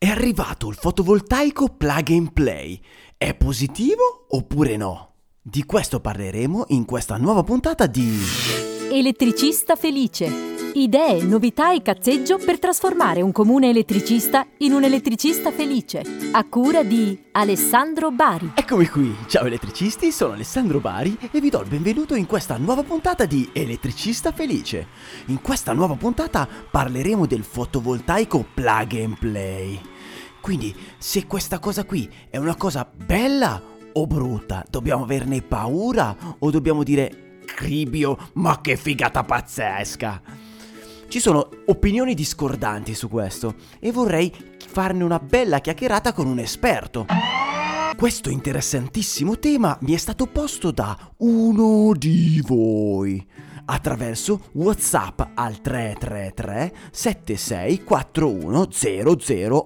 È arrivato il fotovoltaico plug and play. È positivo oppure no? Di questo parleremo in questa nuova puntata di Elettricista felice. Idee, novità e cazzeggio per trasformare un comune elettricista in un elettricista felice. A cura di Alessandro Bari. Eccomi qui, ciao elettricisti, sono Alessandro Bari e vi do il benvenuto in questa nuova puntata di Elettricista Felice. In questa nuova puntata parleremo del fotovoltaico plug and play. Quindi, se questa cosa qui è una cosa bella o brutta, dobbiamo averne paura o dobbiamo dire cribio, ma che figata pazzesca? Ci sono opinioni discordanti su questo e vorrei farne una bella chiacchierata con un esperto. Questo interessantissimo tema mi è stato posto da uno di voi attraverso WhatsApp al 333 7641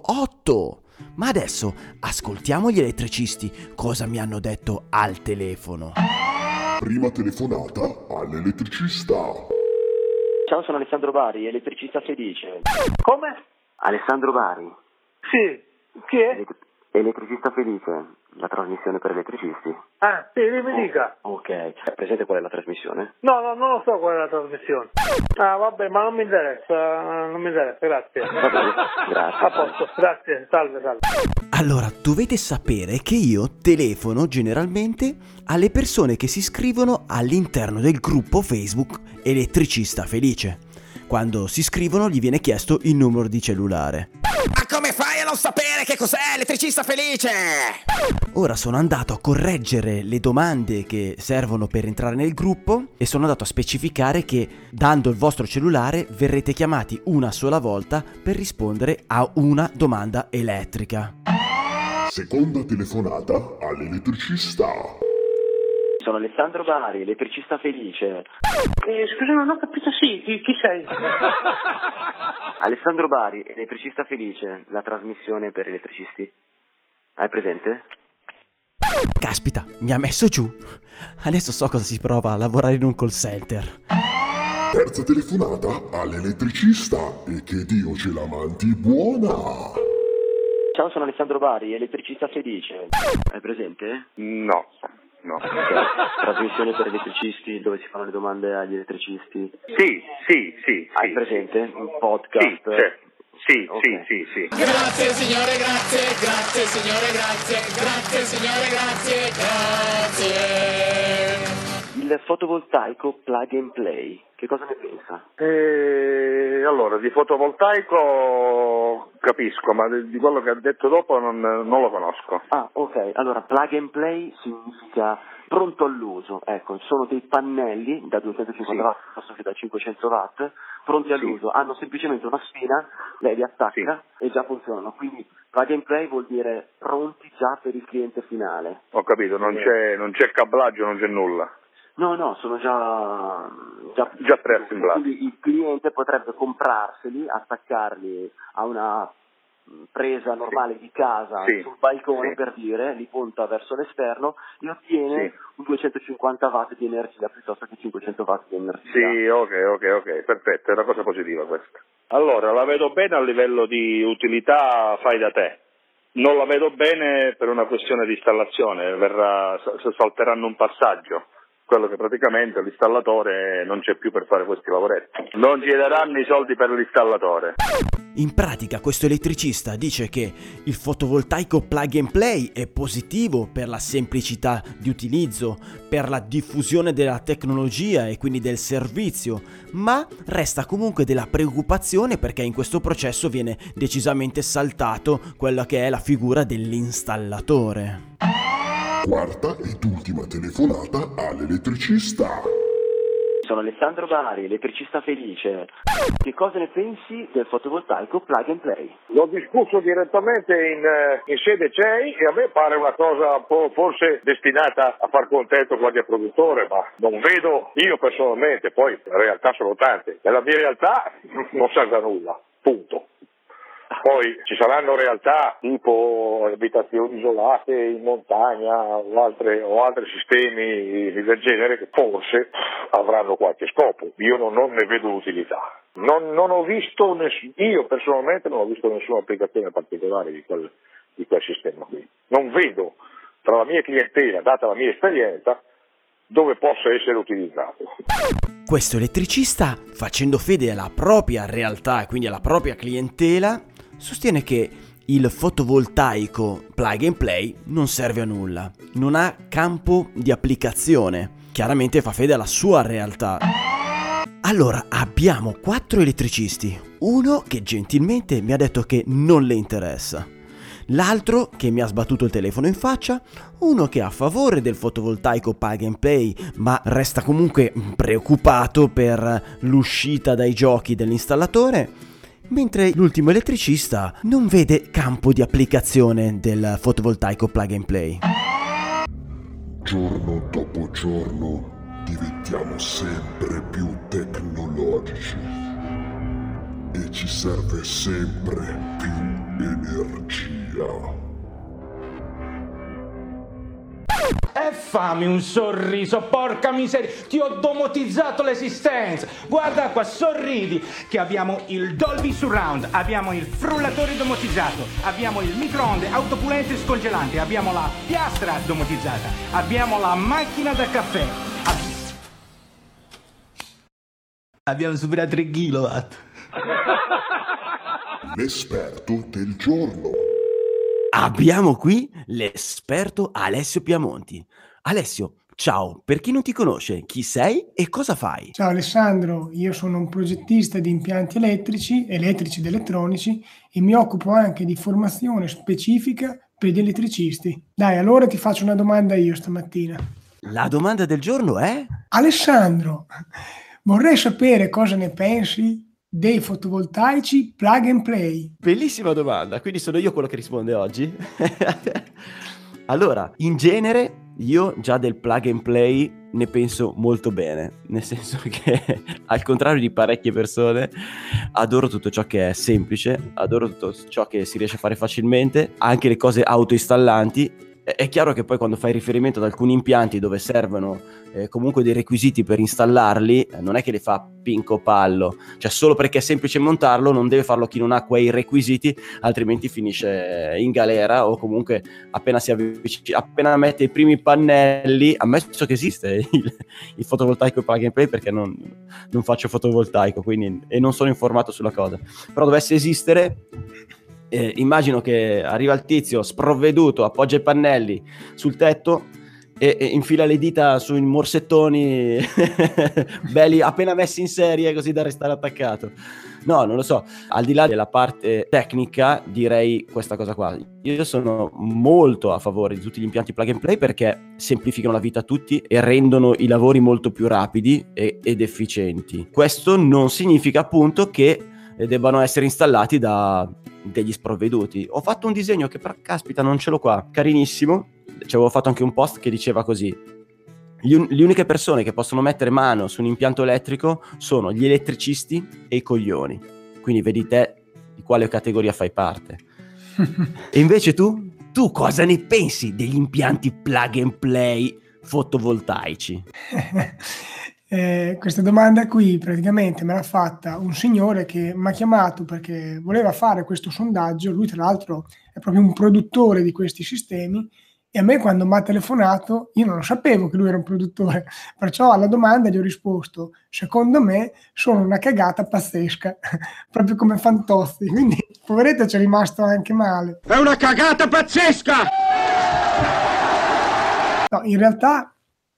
008. Ma adesso ascoltiamo gli elettricisti cosa mi hanno detto al telefono. Prima telefonata all'elettricista. Ciao, sono Alessandro Bari, elettricista felice. Come? Alessandro Bari, Sì. Chi è? elett- elettricista felice, la trasmissione per elettricisti. Ah, sì, mi dica. Ok, è presente qual è la trasmissione? No, no, non lo so qual è la trasmissione. Ah, vabbè, ma non mi interessa, non mi interessa, grazie. Va bene, grazie. A posto, grazie, salve, salve. Allora, dovete sapere che io telefono generalmente alle persone che si iscrivono all'interno del gruppo Facebook Elettricista Felice. Quando si iscrivono gli viene chiesto il numero di cellulare. Non sapere che cos'è elettricista felice? Ora sono andato a correggere le domande che servono per entrare nel gruppo e sono andato a specificare che dando il vostro cellulare verrete chiamati una sola volta per rispondere a una domanda elettrica. Seconda telefonata all'elettricista. Sono Alessandro Bari, elettricista felice. Eh, scusa, non ho capito, sì, chi, chi sei? Alessandro Bari, elettricista felice, la trasmissione per elettricisti. Hai presente? Caspita, mi ha messo giù. Adesso so cosa si prova a lavorare in un call center. Terza telefonata all'elettricista e che Dio ce la manti buona. Ciao, sono Alessandro Bari, elettricista felice. Hai presente? No, no. Trasmissione per elettricisti dove si fanno le domande agli elettricisti. Sì, sì, sì. Hai sì. presente? Un Sì, podcast? certo. Sì, Ok. sì, sì, sì. Grazie signore, grazie, grazie signore, grazie, grazie signore, grazie, grazie. Il fotovoltaico plug and play, che cosa ne pensa? Eh, allora, di fotovoltaico capisco, ma di quello che ha detto dopo non, non lo conosco. Ah, ok, allora plug and play significa pronto all'uso, ecco, sono dei pannelli da 250 Sì. watt piuttosto che da 500 watt, pronti Sì. all'uso, hanno semplicemente una spina, lei li attacca e già funzionano, quindi plug and play vuol dire pronti già per il cliente finale. Ho capito, non c'è, non c'è cablaggio, non c'è nulla. No, no, sono già, già, Già preassemblati. Quindi il cliente potrebbe comprarseli, attaccarli a una presa normale di casa Sì. sul balcone Sì. per dire, li punta verso l'esterno e ottiene Sì. un 250 watt di energia piuttosto che 500 watt di energia. Sì, ok, ok, ok, perfetto, è una cosa positiva questa. Allora, la vedo bene a livello di utilità fai da te. Non la vedo bene per una questione di installazione, verrà, salteranno un passaggio, quello che praticamente l'installatore non c'è più per fare questi lavoretti. Non ci daranno i soldi per l'installatore. In pratica questo elettricista dice che il fotovoltaico plug and play è positivo per la semplicità di utilizzo, per la diffusione della tecnologia e quindi del servizio, ma resta comunque della preoccupazione perché in questo processo viene decisamente saltato quella che è la figura dell'installatore. Quarta ed ultima telefonata all'elettricista. Sono Alessandro Bari, elettricista felice. Che cosa ne pensi del fotovoltaico plug and play? L'ho discusso direttamente in, eh, in sede CEI e a me pare una cosa un po' forse destinata a far contento qualche produttore, ma non vedo io personalmente, poi le realtà sono tante, nella mia realtà non serve a nulla, punto. Poi ci saranno realtà tipo abitazioni isolate in montagna o, altre, o altri sistemi del genere che forse avranno qualche scopo. Io non, non ne vedo utilità. Non, non ho visto, ness- io personalmente non ho visto nessuna applicazione particolare di quel, di quel sistema qui. Non vedo tra la mia clientela, data la mia esperienza, dove possa essere utilizzato. Questo elettricista, facendo fede alla propria realtà e quindi alla propria clientela, sostiene che il fotovoltaico plug and play non serve a nulla, non ha campo di applicazione. Chiaramente fa fede alla sua realtà. Allora, abbiamo quattro elettricisti. Uno che gentilmente mi ha detto che non le interessa. L'altro che mi ha sbattuto il telefono in faccia, uno che è a favore del fotovoltaico plug and play, ma resta comunque preoccupato per l'uscita dai giochi dell'installatore, mentre l'ultimo elettricista non vede campo di applicazione del fotovoltaico plug and play. Giorno dopo giorno diventiamo sempre più tecnologici e ci serve sempre più energia. E fammi un sorriso, porca miseria, ti ho domotizzato l'esistenza. Guarda qua, sorridi, che abbiamo il Dolby Surround, abbiamo il frullatore domotizzato, abbiamo il microonde autopulente e scongelante, abbiamo la piastra domotizzata, abbiamo la macchina da caffè. Ab- abbiamo superato 3 kW. L'esperto del giorno. Abbiamo qui l'esperto Alessio Piamonti. Alessio, ciao, per chi non ti conosce, chi sei e cosa fai? Ciao Alessandro, io sono un progettista di impianti elettrici, elettrici ed elettronici e mi occupo anche di formazione specifica per gli elettricisti. Dai, allora ti faccio una domanda io stamattina. La domanda del giorno è? Alessandro, vorrei sapere cosa ne pensi dei fotovoltaici plug and play. Bellissima domanda, quindi sono io quello che risponde oggi. allora, in genere io già del plug and play ne penso molto bene, nel senso che al contrario di parecchie persone adoro tutto ciò che è semplice, adoro tutto ciò che si riesce a fare facilmente, anche le cose autoinstallanti. È chiaro che poi quando fai riferimento ad alcuni impianti dove servono eh, comunque dei requisiti per installarli, eh, non è che li fa pinco pallo, cioè solo perché è semplice montarlo non deve farlo chi non ha quei requisiti, altrimenti finisce in galera o comunque appena si avvicina, appena mette i primi pannelli, ammesso che esiste il, il fotovoltaico plug and play perché non, non faccio fotovoltaico quindi, e non sono informato sulla cosa, però dovesse esistere eh, immagino che arriva il tizio sprovveduto, appoggia i pannelli sul tetto e, e infila le dita sui morsettoni belli appena messi in serie così da restare attaccato. No, non lo so. Al di là della parte tecnica, direi questa cosa qua. Io sono molto a favore di tutti gli impianti plug and play perché semplificano la vita a tutti e rendono i lavori molto più rapidi e, ed efficienti. Questo non significa appunto che debbano essere installati da degli sprovveduti. Ho fatto un disegno che, però, caspita, non ce l'ho qua, carinissimo. Ci avevo fatto anche un post che diceva così. Gli un- le uniche persone che possono mettere mano su un impianto elettrico sono gli elettricisti e i coglioni. Quindi vedi te di quale categoria fai parte. e invece tu? Tu cosa ne pensi degli impianti plug and play fotovoltaici? Eh, questa domanda qui praticamente me l'ha fatta un signore che mi ha chiamato perché voleva fare questo sondaggio. Lui, tra l'altro, è proprio un produttore di questi sistemi. E a me, quando mi ha telefonato, io non lo sapevo che lui era un produttore, perciò alla domanda gli ho risposto: Secondo me sono una cagata pazzesca, proprio come Fantozzi. Quindi, poveretto, ci è rimasto anche male. È una cagata pazzesca! No, in realtà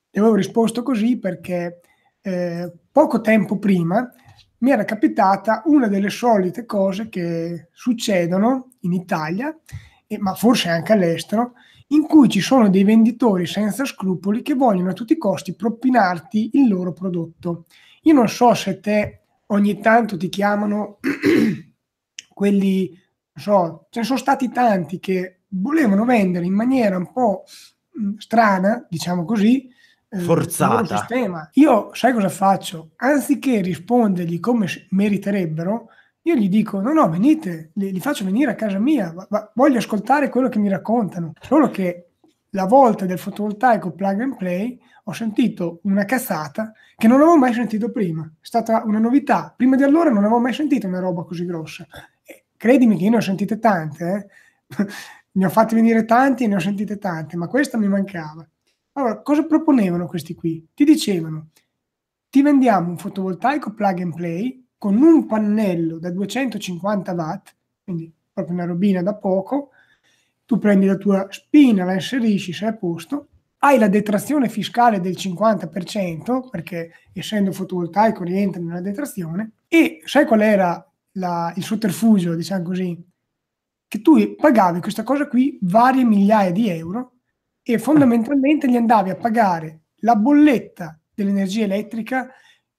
gli avevo risposto così perché eh, poco tempo prima mi era capitata una delle solite cose che succedono in Italia, e, ma forse anche all'estero, in cui ci sono dei venditori senza scrupoli che vogliono a tutti i costi propinarti il loro prodotto. Io non so se te ogni tanto ti chiamano quelli, non so, ce ne sono stati tanti che volevano vendere in maniera un po' mh, strana, diciamo così, Forzata. Io sai cosa faccio? Anziché rispondergli come meriterebbero, Io gli dico, no, no, venite, li, li faccio venire a casa mia, va- va- voglio ascoltare quello che mi raccontano. Solo che la volta del fotovoltaico plug and play ho sentito una cazzata che non avevo mai sentito prima. È stata una novità. Prima di allora non avevo mai sentito una roba così grossa. E credimi che io ne ho sentite tante, eh. ne ho fatti venire tanti e ne ho sentite tante, ma questa mi mancava. Allora, cosa proponevano questi qui? Ti dicevano, ti vendiamo un fotovoltaico plug and play con un pannello da 250 watt, quindi proprio una robina da poco, tu prendi la tua spina, la inserisci, sei a posto, hai la detrazione fiscale del 50%, perché essendo fotovoltaico rientra nella detrazione, e sai qual era la- il sotterfugio, diciamo così? Che tu pagavi questa cosa qui varie migliaia di euro e fondamentalmente gli andavi a pagare la bolletta dell'energia elettrica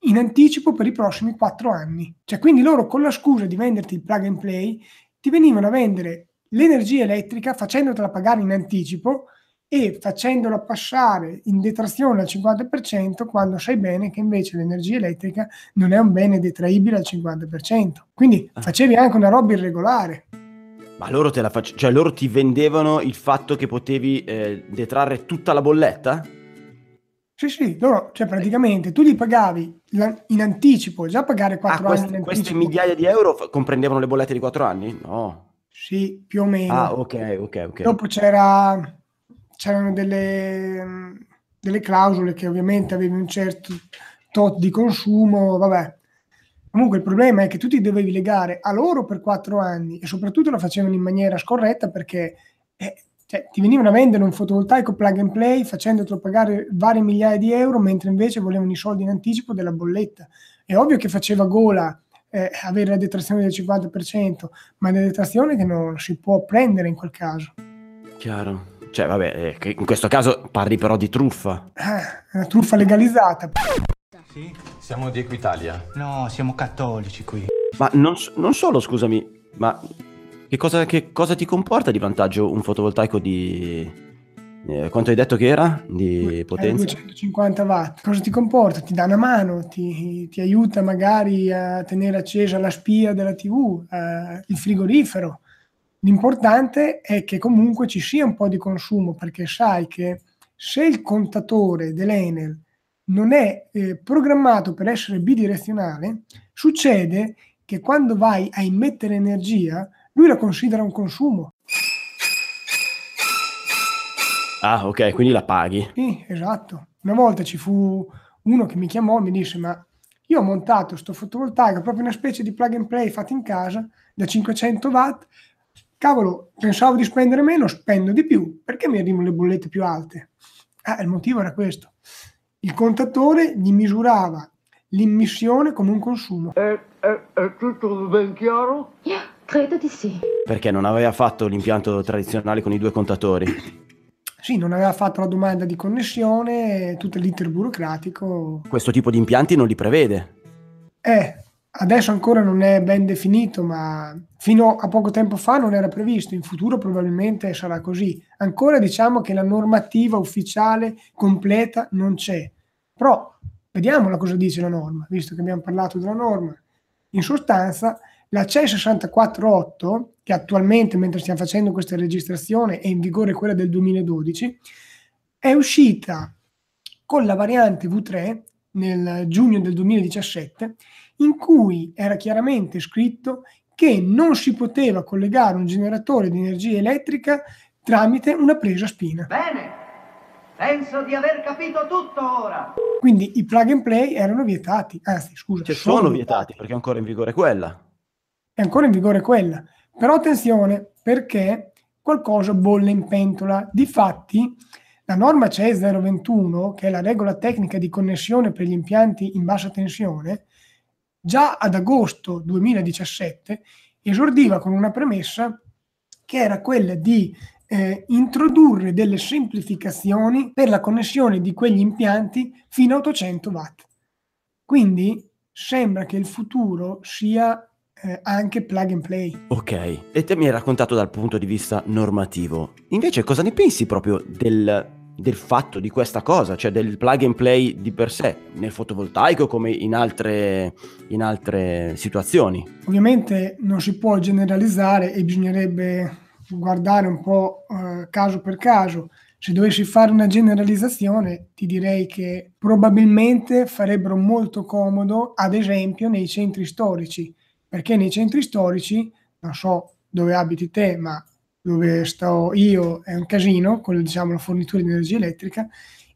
in anticipo per i prossimi quattro anni. Cioè, quindi loro con la scusa di venderti il plug and play ti venivano a vendere l'energia elettrica facendotela pagare in anticipo e facendola passare in detrazione al 50% quando sai bene che invece l'energia elettrica non è un bene detraibile al 50%. Quindi facevi anche una roba irregolare. Ma loro te la fac- cioè loro ti vendevano il fatto che potevi eh, detrarre tutta la bolletta? Sì, sì, loro, cioè praticamente tu gli pagavi in anticipo, già pagare Ah, 4 anni queste, migliaia di euro f- comprendevano le bollette di 4 anni? No. Sì, più o meno. Ah, ok, ok, ok. Dopo c'era, c'erano delle, delle clausole che ovviamente avevi un certo tot di consumo, vabbè. Comunque il problema è che tu ti dovevi legare a loro per quattro anni e soprattutto lo facevano in maniera scorretta perché eh, cioè, ti venivano a vendere un fotovoltaico plug and play facendotelo pagare varie migliaia di euro mentre invece volevano i soldi in anticipo della bolletta. È ovvio che faceva gola eh, avere la detrazione del 50%, ma è una detrazione che non si può prendere in quel caso. Chiaro. Cioè, vabbè, eh, in questo caso parli però di truffa. Ah, una truffa legalizzata. Sì? Siamo di Equitalia. No, siamo cattolici qui. Ma non, non solo, scusami, ma che cosa, che cosa ti comporta di vantaggio un fotovoltaico di... eh, quanto hai detto che era? Di È potenza? 250 watt. Cosa ti comporta? Ti dà una mano, ti, ti aiuta magari a tenere accesa la spia della TV, eh, il frigorifero. L'importante è che comunque ci sia un po' di consumo perché sai che se il contatore dell'Enel non è eh, programmato per essere bidirezionale, succede che quando vai a immettere energia, lui la considera un consumo. Ah, ok, quindi la paghi. Sì, esatto. Una volta ci fu uno che mi chiamò e mi disse: Ma io ho montato sto fotovoltaico, proprio una specie di plug and play fatto in casa da 500 watt. Cavolo, pensavo di spendere meno, spendo di più. Perché mi arrivano le bollette più alte? Ah, il motivo era questo. Il contatore gli misurava l'immissione come un consumo. È, tutto ben chiaro? Credo di sì. Perché non aveva fatto l'impianto tradizionale con i due contatori. Sì, non aveva fatto la domanda di connessione, tutto l'iter burocratico. Questo tipo di impianti non li prevede. Eh, adesso ancora non è ben definito, ma fino a poco tempo fa non era previsto. In futuro probabilmente sarà così. Ancora diciamo che la normativa ufficiale completa non c'è. Però vediamola cosa dice la norma, visto che abbiamo parlato della norma. In sostanza, la CE 648, che attualmente, mentre stiamo facendo questa registrazione, è in vigore quella del 2012, è uscita con la variante V3 nel giugno del 2017, in cui era chiaramente scritto che non si poteva collegare un generatore di energia elettrica tramite una presa spina. Bene, penso di aver capito tutto ora. Quindi i plug and play erano vietati, anzi scusa, Cioè, sono vietati perché è ancora in vigore quella. è ancora in vigore quella. Però attenzione perché qualcosa bolle in pentola. Difatti, la norma CE 021, che è la regola tecnica di connessione per gli impianti in bassa tensione, già ad agosto 2017 esordiva con una premessa che era quella di eh, introdurre delle semplificazioni per la connessione di quegli impianti fino a 800 watt. Quindi sembra che il futuro sia eh, anche plug and play. Ok, e te mi hai raccontato dal punto di vista normativo. Invece cosa ne pensi proprio del del fatto di questa cosa, cioè del plug and play di per sé, nel fotovoltaico come in altre, in altre situazioni. Ovviamente non si può generalizzare e bisognerebbe guardare un po' eh, caso per caso. Se dovessi fare una generalizzazione, ti direi che probabilmente farebbero molto comodo, ad esempio, nei centri storici, perché nei centri storici, non so dove abiti te, ma dove sto io è un casino con diciamo, la fornitura di energia elettrica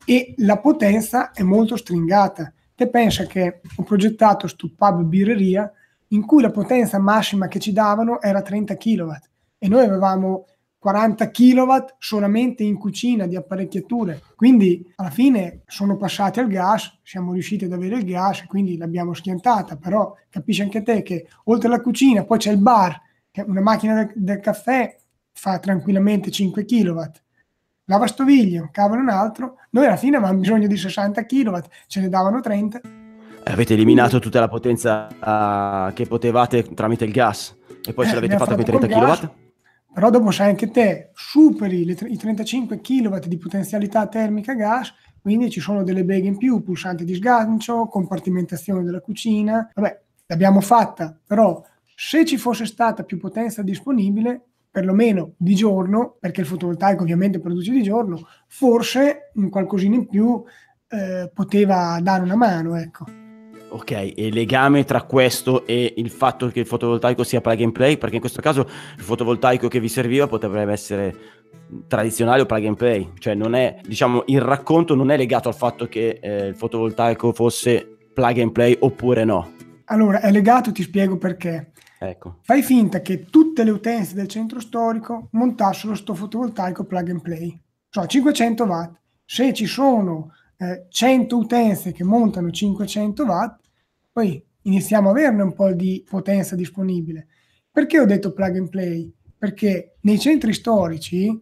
e la potenza è molto stringata. Te pensa che ho progettato sto pub birreria in cui la potenza massima che ci davano era 30 kW e noi avevamo 40 kW solamente in cucina di apparecchiature. Quindi alla fine sono passati al gas, siamo riusciti ad avere il gas, quindi l'abbiamo schiantata, però capisci anche te che oltre alla cucina poi c'è il bar, che una macchina del, del caffè fa tranquillamente 5 kW. Lavastoviglie, un cavolo un altro, noi alla fine avevamo bisogno di 60 kW, ce ne davano 30. Avete eliminato tutta la potenza uh, che potevate tramite il gas e poi eh, ce l'avete fatta con i 30 kW? Però dopo sai anche te, superi le, i 35 kW di potenzialità termica gas, quindi ci sono delle beghe in più, pulsanti di sgancio, compartimentazione della cucina. Vabbè, l'abbiamo fatta, però se ci fosse stata più potenza disponibile, perlomeno di giorno, perché il fotovoltaico ovviamente produce di giorno, forse un qualcosina in più eh, poteva dare una mano, ecco. Ok, e il legame tra questo e il fatto che il fotovoltaico sia plug and play? Perché in questo caso il fotovoltaico che vi serviva potrebbe essere tradizionale o plug and play, cioè non è, diciamo, il racconto non è legato al fatto che eh, il fotovoltaico fosse plug and play oppure no. Allora, è legato, ti spiego perché. Ecco. Fai finta che tutte le utenze del centro storico montassero sto fotovoltaico plug and play, cioè 500 watt. Se ci sono eh, 100 utenze che montano 500 watt, poi iniziamo a averne un po' di potenza disponibile. Perché ho detto plug and play? Perché nei centri storici,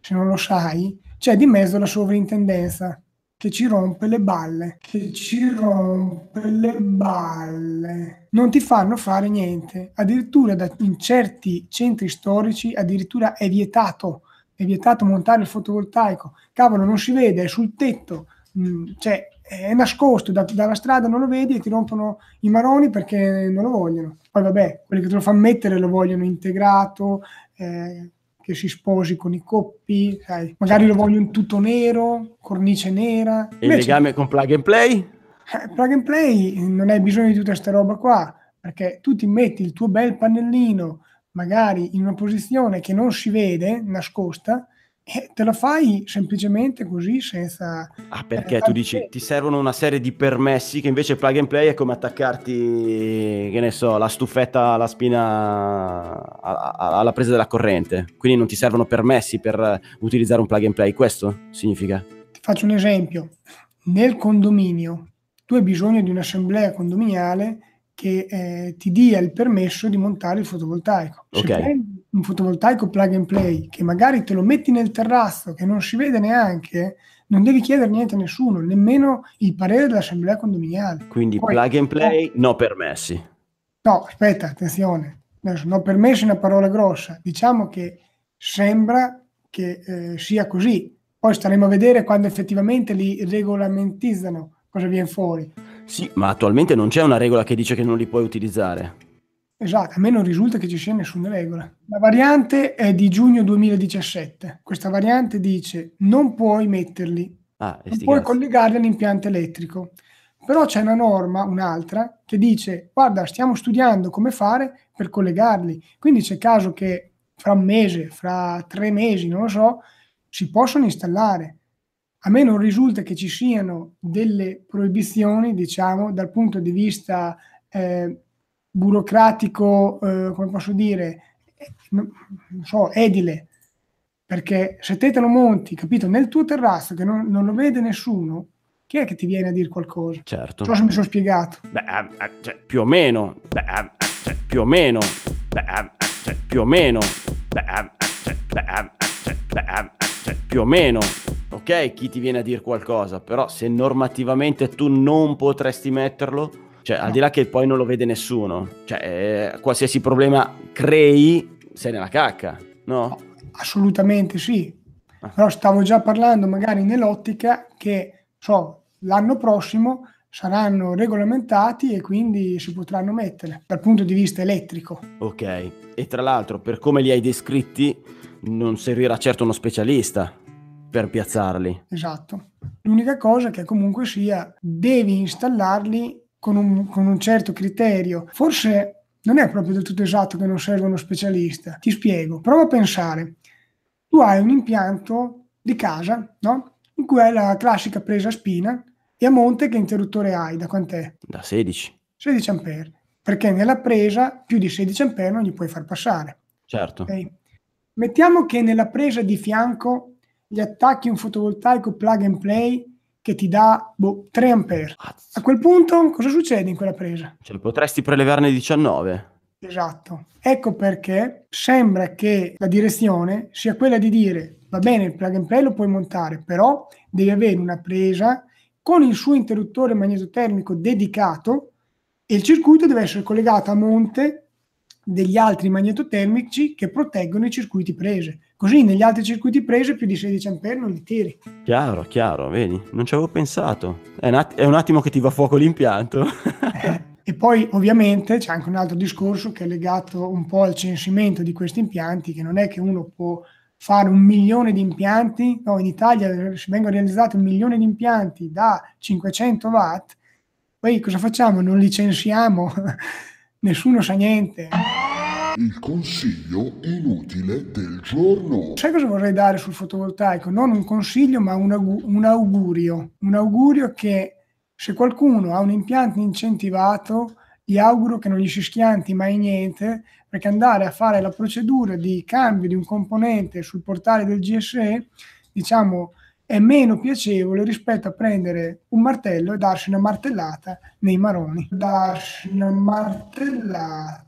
se non lo sai, c'è di mezzo la sovrintendenza che ci rompe le balle, che ci rompe le balle. Non ti fanno fare niente. Addirittura da, in certi centri storici addirittura è vietato, è vietato montare il fotovoltaico. Cavolo, non si vede, è sul tetto, mm, cioè è nascosto, da, dalla strada non lo vedi e ti rompono i maroni perché non lo vogliono. Poi vabbè, quelli che te lo fanno mettere lo vogliono integrato, eh, che si sposi con i coppi, sai, magari lo voglio in tutto nero, cornice nera. E il legame con plug and play? Eh, plug and play non hai bisogno di tutta questa roba qua, perché tu ti metti il tuo bel pannellino magari in una posizione che non si vede, nascosta, e te la fai semplicemente così senza... Ah, perché eh, tu dici ti servono una serie di permessi che invece plug and play è come attaccarti, che ne so, la stufetta alla spina alla presa della corrente. Quindi non ti servono permessi per utilizzare un plug and play, questo significa? Ti faccio un esempio. Nel condominio tu hai bisogno di un'assemblea condominiale che eh, ti dia il permesso di montare il fotovoltaico. Se okay. prendi un fotovoltaico plug and play che magari te lo metti nel terrazzo che non si vede neanche, non devi chiedere niente a nessuno, nemmeno il parere dell'assemblea condominiale. Quindi Poi, plug and play, no, no permessi. No, aspetta, attenzione. Adesso, no permessi è una parola grossa. Diciamo che sembra che eh, sia così. Poi staremo a vedere quando effettivamente li regolamentizzano cosa viene fuori. Sì, ma attualmente non c'è una regola che dice che non li puoi utilizzare. Esatto, a me non risulta che ci sia nessuna regola. La variante è di giugno 2017. Questa variante dice non puoi metterli, ah, non puoi collegarli all'impianto elettrico. Però c'è una norma, un'altra, che dice guarda, stiamo studiando come fare per collegarli. Quindi c'è caso che fra un mese, fra tre mesi, non lo so, si possono installare a me non risulta che ci siano delle proibizioni, diciamo, dal punto di vista eh, burocratico, eh, come posso dire, eh, non, so, edile, perché se te te lo monti, capito, nel tuo terrazzo che non, non, lo vede nessuno, chi è che ti viene a dire qualcosa? Certo. Non so se mi sono spiegato. Beh, eh, eh cioè, più o meno, beh, eh, cioè, più o meno, beh, cioè, più o meno, beh, cioè, cioè, più o meno ok, chi ti viene a dire qualcosa, però se normativamente tu non potresti metterlo, cioè al di là che poi non lo vede nessuno, cioè eh, qualsiasi problema crei, sei nella cacca, no? no? Assolutamente sì. Però stavo già parlando magari nell'ottica che so, l'anno prossimo saranno regolamentati e quindi si potranno mettere dal punto di vista elettrico. Ok, e tra l'altro per come li hai descritti non servirà certo uno specialista per piazzarli. Esatto. L'unica cosa è che comunque sia devi installarli con un, con un certo criterio. Forse non è proprio del tutto esatto che non serve uno specialista. Ti spiego. Prova a pensare. Tu hai un impianto di casa, no? In cui hai la classica presa a spina e a monte che interruttore hai? Da quant'è? Da 16. 16 ampere. Perché nella presa più di 16 ampere non gli puoi far passare. Certo. Okay? Mettiamo che nella presa di fianco gli attacchi un fotovoltaico plug and play che ti dà boh, 3 ampere. A quel punto cosa succede in quella presa? Cioè potresti prelevarne 19. Esatto. Ecco perché sembra che la direzione sia quella di dire va bene il plug and play lo puoi montare, però devi avere una presa con il suo interruttore magnetotermico dedicato e il circuito deve essere collegato a monte degli altri magnetotermici che proteggono i circuiti prese. Così negli altri circuiti prese più di 16 A non li tiri. Chiaro, chiaro, vedi, non ci avevo pensato. È un, att- è un attimo che ti va a fuoco l'impianto. eh, e poi ovviamente c'è anche un altro discorso che è legato un po' al censimento di questi impianti, che non è che uno può fare un milione di impianti, no, in Italia vengono realizzati un milione di impianti da 500 watt, poi cosa facciamo? Non licenziamo, nessuno sa niente. Il consiglio inutile del giorno. Sai cosa vorrei dare sul fotovoltaico? Non un consiglio, ma un, aug- un augurio. Un augurio che se qualcuno ha un impianto incentivato, gli auguro che non gli si schianti mai niente, perché andare a fare la procedura di cambio di un componente sul portale del GSE, diciamo, è meno piacevole rispetto a prendere un martello e darsi una martellata nei maroni. Darsi una martellata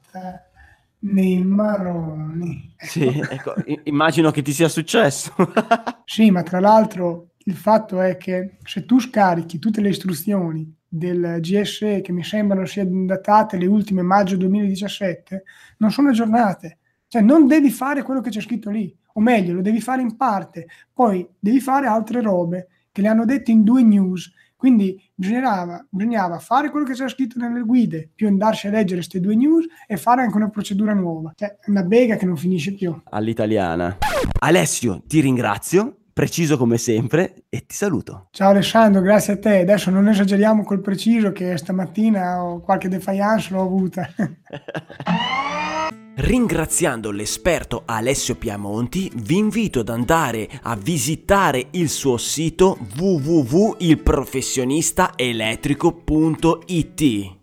nei maroni. Sì, ecco, immagino che ti sia successo. sì, ma tra l'altro il fatto è che se tu scarichi tutte le istruzioni del GSE che mi sembrano siano datate le ultime maggio 2017, non sono aggiornate. Cioè non devi fare quello che c'è scritto lì, o meglio, lo devi fare in parte, poi devi fare altre robe che le hanno dette in due news, quindi bisognava, bisognava fare quello che c'era scritto nelle guide, più andarsi a leggere queste due news e fare anche una procedura nuova. Cioè, una bega che non finisce più. All'italiana. Alessio, ti ringrazio preciso come sempre e ti saluto. Ciao Alessandro, grazie a te. Adesso non esageriamo col preciso che stamattina ho qualche defiance l'ho avuta. Ringraziando l'esperto Alessio Piamonti, vi invito ad andare a visitare il suo sito www.ilprofessionistaelettrico.it.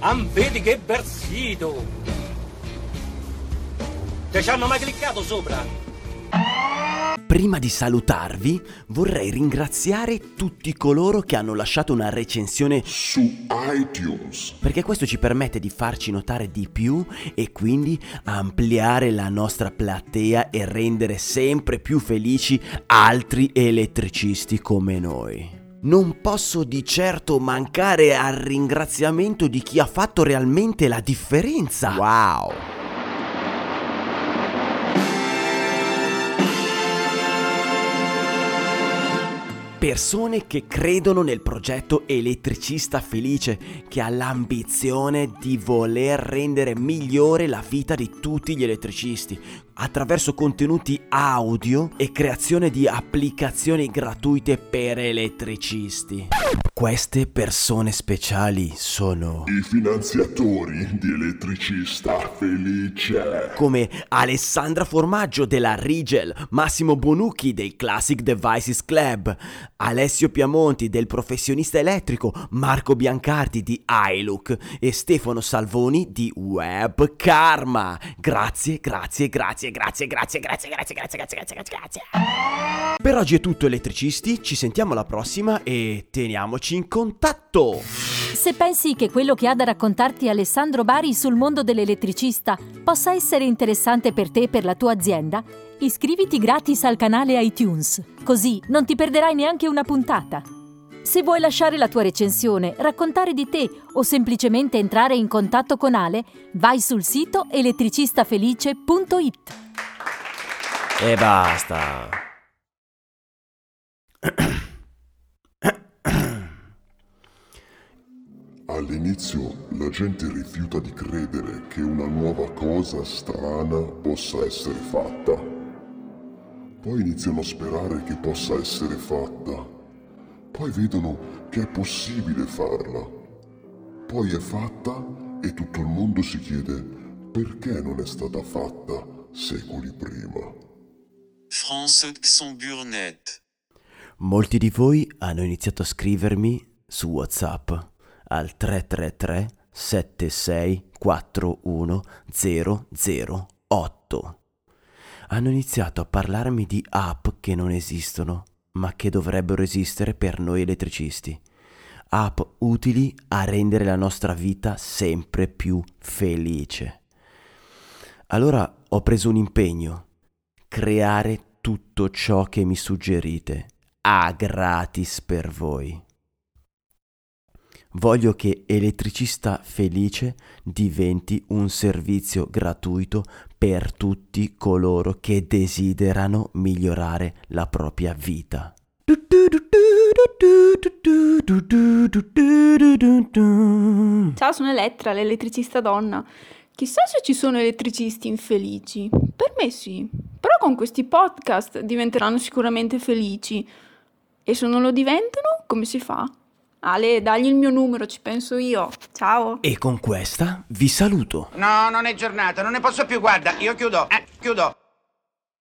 Am vedi che bel sito! Te ci hanno mai cliccato sopra? Prima di salutarvi, vorrei ringraziare tutti coloro che hanno lasciato una recensione su iTunes. Perché questo ci permette di farci notare di più e quindi ampliare la nostra platea e rendere sempre più felici altri elettricisti come noi. Non posso di certo mancare al ringraziamento di chi ha fatto realmente la differenza. Wow! Persone che credono nel progetto elettricista felice, che ha l'ambizione di voler rendere migliore la vita di tutti gli elettricisti, attraverso contenuti audio e creazione di applicazioni gratuite per elettricisti. Queste persone speciali sono i finanziatori di Elettricista Felice, come Alessandra Formaggio della Rigel, Massimo Bonucchi del Classic Devices Club, Alessio Piamonti del Professionista Elettrico, Marco Biancardi di iLook e Stefano Salvoni di Web Karma. Grazie, grazie, grazie, grazie, grazie, grazie, grazie, grazie, grazie, grazie, grazie, grazie. Per oggi è tutto elettricisti, ci sentiamo alla prossima e teniamoci in contatto! Se pensi che quello che ha da raccontarti Alessandro Bari sul mondo dell'elettricista possa essere interessante per te e per la tua azienda, iscriviti gratis al canale iTunes, così non ti perderai neanche una puntata. Se vuoi lasciare la tua recensione, raccontare di te o semplicemente entrare in contatto con Ale, vai sul sito elettricistafelice.it. E basta. All'inizio la gente rifiuta di credere che una nuova cosa strana possa essere fatta. Poi iniziano a sperare che possa essere fatta. Poi vedono che è possibile farla. Poi è fatta e tutto il mondo si chiede perché non è stata fatta secoli prima. France Xamburnette. Molti di voi hanno iniziato a scrivermi su WhatsApp al 333 7641 008. Hanno iniziato a parlarmi di app che non esistono, ma che dovrebbero esistere per noi elettricisti. App utili a rendere la nostra vita sempre più felice. Allora ho preso un impegno, creare tutto ciò che mi suggerite a gratis per voi. Voglio che Elettricista Felice diventi un servizio gratuito per tutti coloro che desiderano migliorare la propria vita. Ciao, sono Elettra, l'elettricista donna. Chissà se ci sono elettricisti infelici. Per me sì. Però con questi podcast diventeranno sicuramente felici. E se non lo diventano, come si fa? Ale, dagli il mio numero, ci penso io. Ciao. E con questa vi saluto. No, non è giornata, non ne posso più, guarda, io chiudo, eh, chiudo.